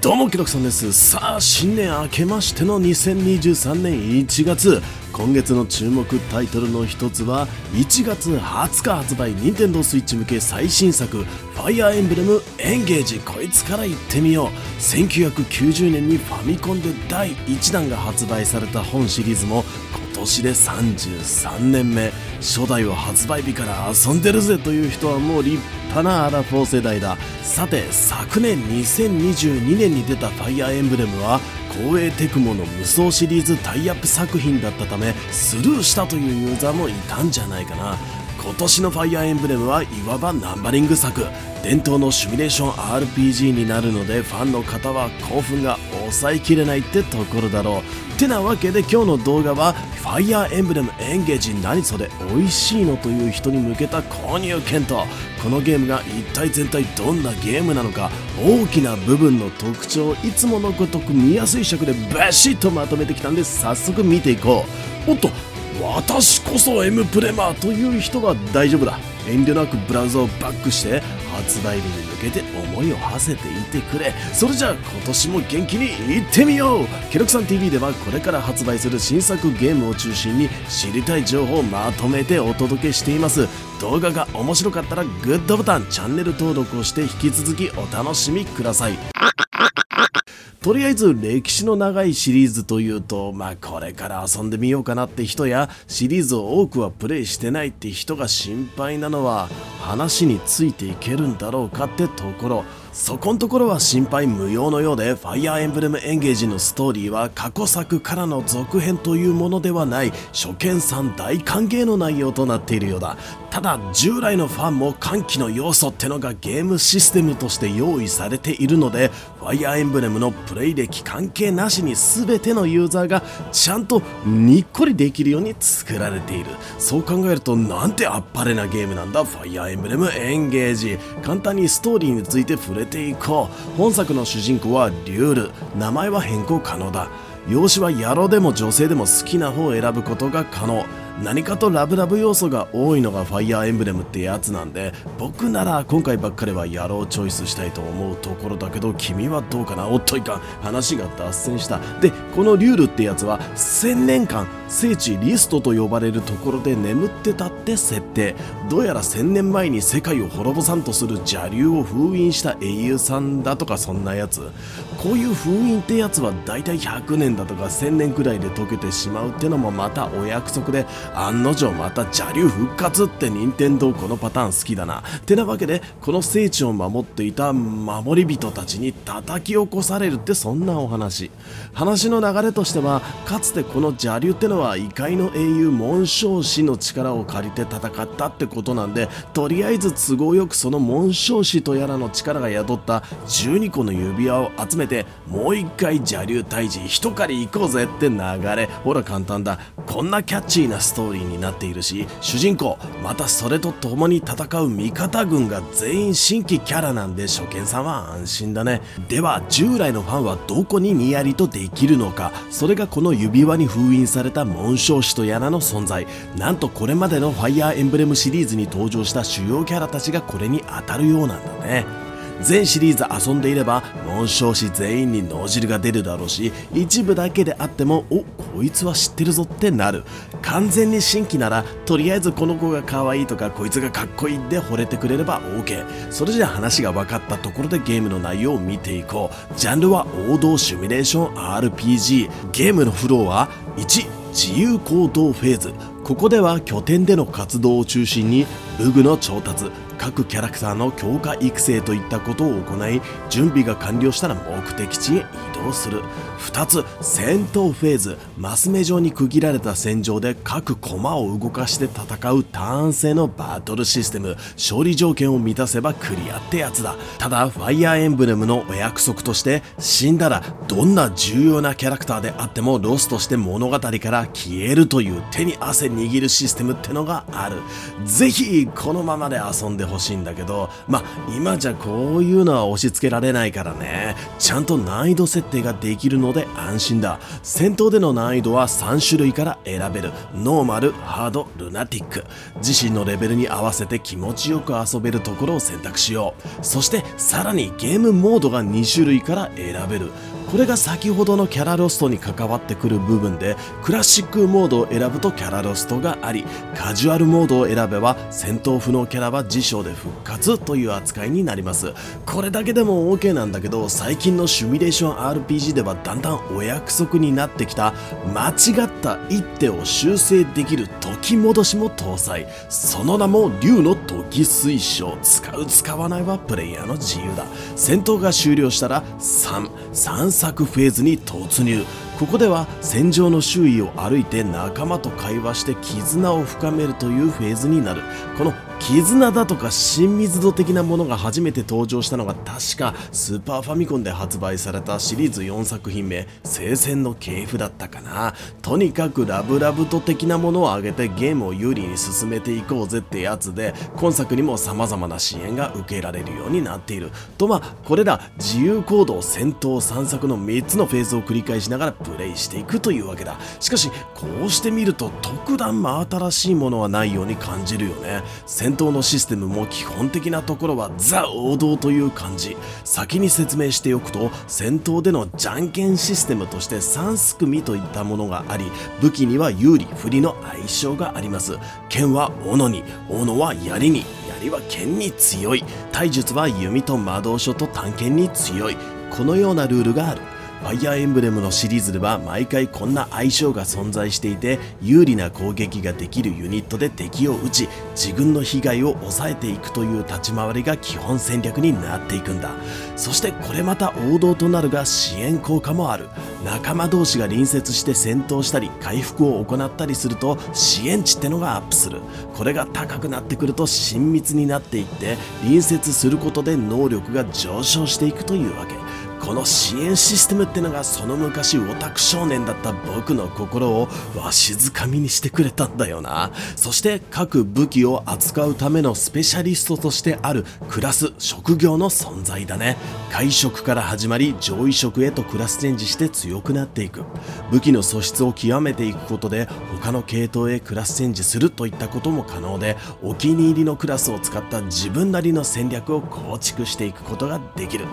どうもキロクさんです。さあ新年明けましての2023年1月。今月の注目タイトルの一つは1月20日発売 Nintendo Switch 向け最新作ファイアーエンブレムエンゲージ。こいつから言ってみよう。1990年にファミコンで第1弾が発売された本シリーズも年で33年目初代を発売日から遊んでるぜという人はもう立派なアラフォー世代だ。さて昨年2022年に出たファイアーエンブレムは光栄テクモの無双シリーズタイアップ作品だったためスルーしたというユーザーもいたんじゃないかな。今年のファイアーエンブレムはいわばナンバリング作。伝統のシミュレーション RPG になるのでファンの方は興奮が抑えきれないってところだろう。てなわけで今日の動画はファイアーエンブレムエンゲージ何それ美味しいのという人に向けた購入検討。このゲームが一体全体どんなゲームなのか大きな部分の特徴をいつものごとく見やすい尺でバシッとまとめてきたんで早速見ていこう。おっと私こそ M プレマーという人は大丈夫だ。遠慮なくブラウザをバックして発売日に向けて思いを馳せていてくれ。それじゃあ今年も元気にいってみよう。ケロクさん TV ではこれから発売する新作ゲームを中心に知りたい情報をまとめてお届けしています。動画が面白かったらグッドボタンチャンネル登録をして引き続きお楽しみください。とりあえず歴史の長いシリーズというと、まあこれから遊んでみようかなって人やシリーズを多くはプレイしてないって人が心配なのは話についていけるんだろうかってところ。そこんところは心配無用のようで、ファイアーエンブレムエンゲージのストーリーは過去作からの続編というものではない初見さん大歓迎の内容となっているようだ。ただ、従来のファンも歓喜の要素ってのがゲームシステムとして用意されているので、ファイアーエンブレムのプレイ歴関係なしに全てのユーザーがちゃんとにっこりできるように作られている。そう考えるとなんてあっぱれなゲームなんだ、ファイアーエンブレムエンゲージ。簡単にストーリーについて触れれていこう。本作の主人公はリュール。名前は変更可能だ。容姿は野郎でも女性でも好きな方を選ぶことが可能。何かとラブラブ要素が多いのがファイアーエンブレムってやつなんで僕なら今回ばっかりは野郎チョイスしたいと思うところだけど君はどうかな？おっといかん話が脱線した。でこのリュールってやつは1000年間聖地リストと呼ばれるところで眠ってたって設定。どうやら1000年前に世界を滅ぼさんとする邪竜を封印した英雄さんだとかそんなやつ。こういう封印ってやつはだいたい100年だとか1000年くらいで解けてしまうってのもまたお約束で案の定また邪竜復活って任天堂このパターン好きだなてなわけでこの聖地を守っていた守り人たちに叩き起こされるってそんなお話話の流れとしてはかつてこの邪竜ってのは異界の英雄紋章師の力を借りて戦ったってことなんでとりあえず都合よくその紋章師とやらの力が宿った12個の指輪を集めてもう一回邪竜退治一狩り行こうぜって流れほら簡単だこんなキャッチーなストーリーになっているし主人公またそれと共に戦う味方軍が全員新規キャラなんで初見さんは安心だね。では従来のファンはどこににやりとできるのか。それがこの指輪に封印された紋章師とやらの存在。なんとこれまでのファイアーエンブレムシリーズに登場した主要キャラたちがこれに当たるようなんだね。全シリーズ遊んでいれば紋章師全員に脳汁が出るだろうし一部だけであってもおこいつは知ってるぞってなる。完全に新規ならとりあえずこの子が可愛いとかこいつがかっこいいで惚れてくれれば OK それじゃ話が分かったところでゲームの内容を見ていこう。ジャンルは王道シミュレーション RPG ゲームのフローは1自由行動フェーズ。ここでは拠点での活動を中心に武具の調達。各キャラクターの強化育成といったことを行い準備が完了したら目的地へ移動する。2つ戦闘フェーズマス目状に区切られた戦場で各駒を動かして戦うターン制のバトルシステム。勝利条件を満たせばクリアってやつだ。ただファイアーエンブレムのお約束として死んだらどんな重要なキャラクターであってもロスとして物語から消えるという手に汗握るシステムってのがある。ぜひこのままで遊んでほほしいんだけどまあ今じゃこういうのは押し付けられないからね。ちゃんと難易度設定ができるので安心だ。戦闘での難易度は3種類から選べる。ノーマルハードルナティック。自身のレベルに合わせて気持ちよく遊べるところを選択しよう。そしてさらにゲームモードが2種類から選べる。これが先ほどのキャラロストに関わってくる部分でクラシックモードを選ぶとキャラロストがありカジュアルモードを選べば戦闘不能キャラは辞書で復活という扱いになります。これだけでも OK なんだけど最近のシミュレーション RPG ではだんだんお約束になってきた間違った一手を修正できる時戻しも搭載。その名も竜の時推奨。使う使わないはプレイヤーの自由だ。戦闘が終了したら33作フェーズに突入。ここでは戦場の周囲を歩いて仲間と会話して絆を深めるというフェーズになる。この絆だとか親密度的なものが初めて登場したのが確かスーパーファミコンで発売されたシリーズ4作品目「聖戦の系譜」だったかな。とにかくラブラブと的なものを挙げてゲームを有利に進めていこうぜってやつで今作にも様々な支援が受けられるようになっている。とまあこれら自由行動戦闘散策の3つのフェーズを繰り返しながらプレイしていくというわけだ。しかしこうしてみると特段真新しいものはないように感じるよね。戦闘のシステムも基本的なところはザ王道という感じ。先に説明しておくと戦闘でのじゃんけんシステムとして3すくみといったものがあり武器には有利不利の相性があります。剣は斧に斧は槍に槍は剣に強い。体術は弓と魔導書と探検に強い。このようなルールがある。ファイアーエンブレムのシリーズでは毎回こんな相性が存在していて有利な攻撃ができるユニットで敵を撃ち自軍の被害を抑えていくという立ち回りが基本戦略になっていくんだ。そしてこれまた王道となるが支援効果もある。仲間同士が隣接して戦闘したり回復を行ったりすると支援値ってのがアップする。これが高くなってくると親密になっていって隣接することで能力が上昇していくというわけ。この支援システムってのがその昔オタク少年だった僕の心をわしづかみにしてくれたんだよな。そして各武器を扱うためのスペシャリストとしてあるクラス職業の存在だね。会食から始まり上位職へとクラスチェンジして強くなっていく。武器の素質を極めていくことで他の系統へクラスチェンジするといったことも可能でお気に入りのクラスを使った自分なりの戦略を構築していくことができる。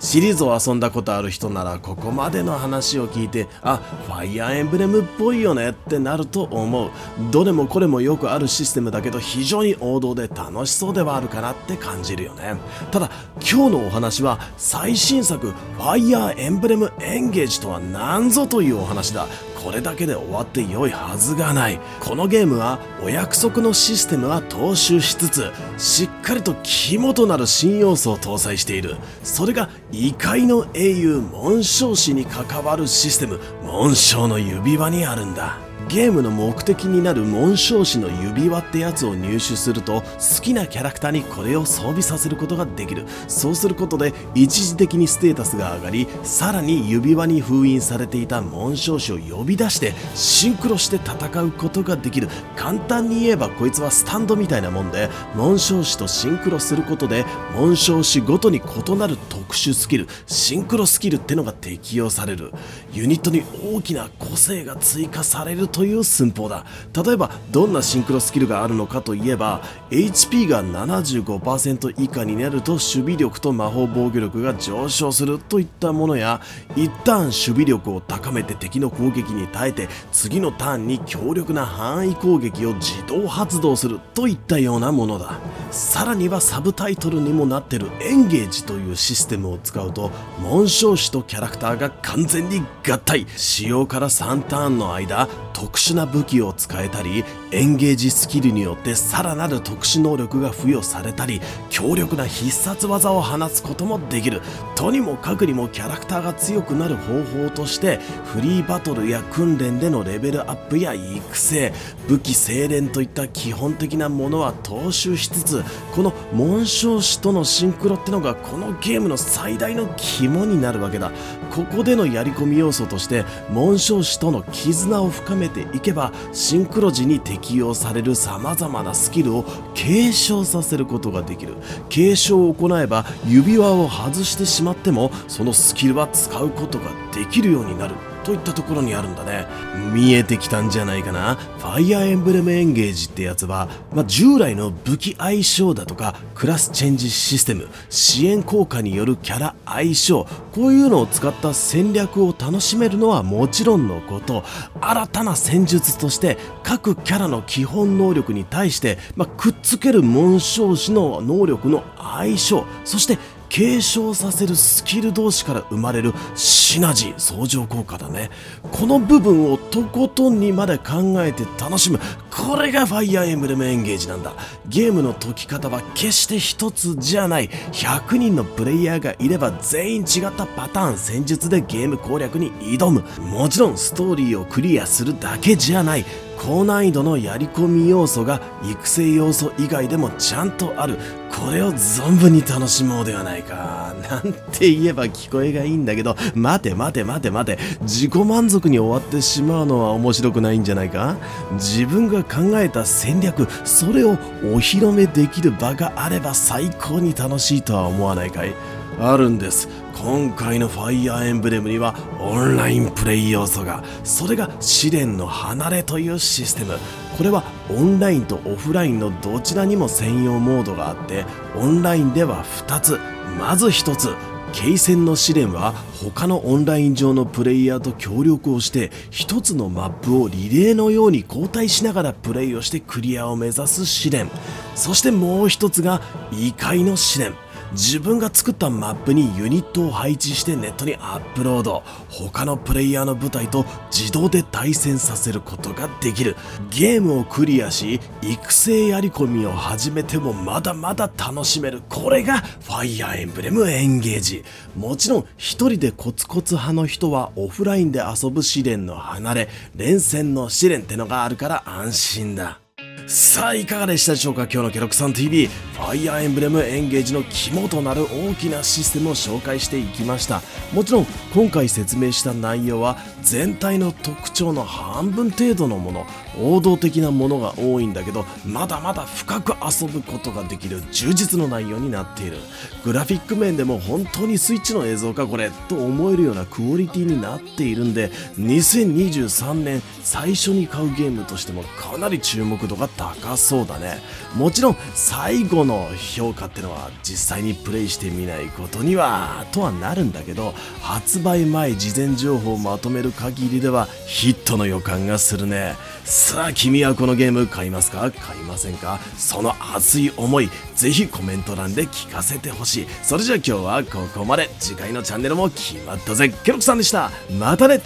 シリーズを遊んんだことある人ならここまでの話を聞いてあファイアーエンブレムっぽいよねってなると思う。どれもこれもよくあるシステムだけど非常に王道で楽しそうではあるかなって感じるよね。ただ今日のお話は最新作ファイアーエンブレムエンゲージとは何ぞというお話だ。これだけで終わって良いはずがない。このゲームはお約束のシステムは踏襲しつつしっかりと肝となる新要素を搭載している。それが異界の英雄紋章師に関わるシステム紋章の指輪にあるんだ。ゲームの目的になる紋章師の指輪ってやつを入手すると好きなキャラクターにこれを装備させることができる。そうすることで一時的にステータスが上がりさらに指輪に封印されていた紋章師を呼び出してシンクロして戦うことができる。簡単に言えばこいつはスタンドみたいなもんで紋章師とシンクロすることで紋章師ごとに異なる特殊スキルシンクロスキルってのが適用される。ユニットに大きな個性が追加されるとという寸法だ。例えばどんなシンクロスキルがあるのかといえば HP が75%以下になると守備力と魔法防御力が上昇するといったものや一旦守備力を高めて敵の攻撃に耐えて次のターンに強力な範囲攻撃を自動発動するといったようなものだ。さらにはサブタイトルにもなってるエンゲージというシステムを使うと紋章師とキャラクターが完全に合体。使用から3ターンの間特特殊な武器を使えたりエンゲージスキルによってさらなる特殊能力が付与されたり強力な必殺技を放つこともできる。とにもかくにもキャラクターが強くなる方法としてフリーバトルや訓練でのレベルアップや育成武器精錬といった基本的なものは踏襲しつつこの紋章師とのシンクロってのがこのゲームの最大の肝になるわけだ。ここでのやり込み要素として紋章師との絆を深めめていけばシンクロ時に適用される様々なスキルを継承させることができる。継承を行えば指輪を外してしまってもそのスキルは使うことができるようになる。といったところにあるんだね。見えてきたんじゃないかな。ファイアーエンブレムエンゲージってやつは、まあ、従来の武器相性だとかクラスチェンジシステム支援効果によるキャラ相性こういうのを使った戦略を楽しめるのはもちろんのこと新たな戦術として各キャラの基本能力に対して、まあ、くっつける紋章師の能力の相性そして継承させるスキル同士から生まれるシナジー相乗効果だね。この部分をとことんにまで考えて楽しむ。これがファイアーエンブレムエンゲージなんだ。ゲームの解き方は決して一つじゃない。100人のプレイヤーがいれば全員違ったパターン戦術でゲーム攻略に挑む。もちろんストーリーをクリアするだけじゃない。高難易度のやり込み要素が育成要素以外でもちゃんとある。これを存分に楽しもうではないか。なんて言えば聞こえがいいんだけど。待て待て待て待て。自己満足に終わってしまうのは面白くないんじゃないか？自分が考えた戦略それをお披露目できる場があれば最高に楽しいとは思わないかい？あるんです。今回のファイアーエンブレムにはオンラインプレイ要素がそれが試練の離れというシステムこれはオンラインとオフラインのどちらにも専用モードがあってオンラインでは2つまず1つ継戦の試練は他のオンライン上のプレイヤーと協力をして一つのマップをリレーのように交代しながらプレイをしてクリアを目指す試練。そしてもう一つが異界の試練。自分が作ったマップにユニットを配置してネットにアップロード。他のプレイヤーの部隊と自動で対戦させることができる。ゲームをクリアし育成やり込みを始めてもまだまだ楽しめる。これがファイアーエンブレムエンゲージ。もちろん一人でコツコツ派の人はオフラインで遊ぶ試練の離れ連戦の試練ってのがあるから安心だ。さあいかがでしたでしょうか？今日のケロクさん TV ファイアーエンブレムエンゲージの肝となる大きなシステムを紹介していきました。もちろん今回説明した内容は全体の特徴の半分程度のもの。王道的なものが多いんだけどまだまだ深く遊ぶことができる充実の内容になっている。グラフィック面でも本当にスイッチの映像かこれと思えるようなクオリティになっているんで2023年最初に買うゲームとしてもかなり注目度が高そうだね。もちろん最後の評価ってのは実際にプレイしてみないことにはとはなるんだけど発売前事前情報をまとめる限りではヒットの予感がするね。さあ君はこのゲーム買いますか？買いませんか？その熱い思いぜひコメント欄で聞かせてほしい。それじゃあ今日はここまで。次回のチャンネルも決まったぜ。ケロクさんでした。またね。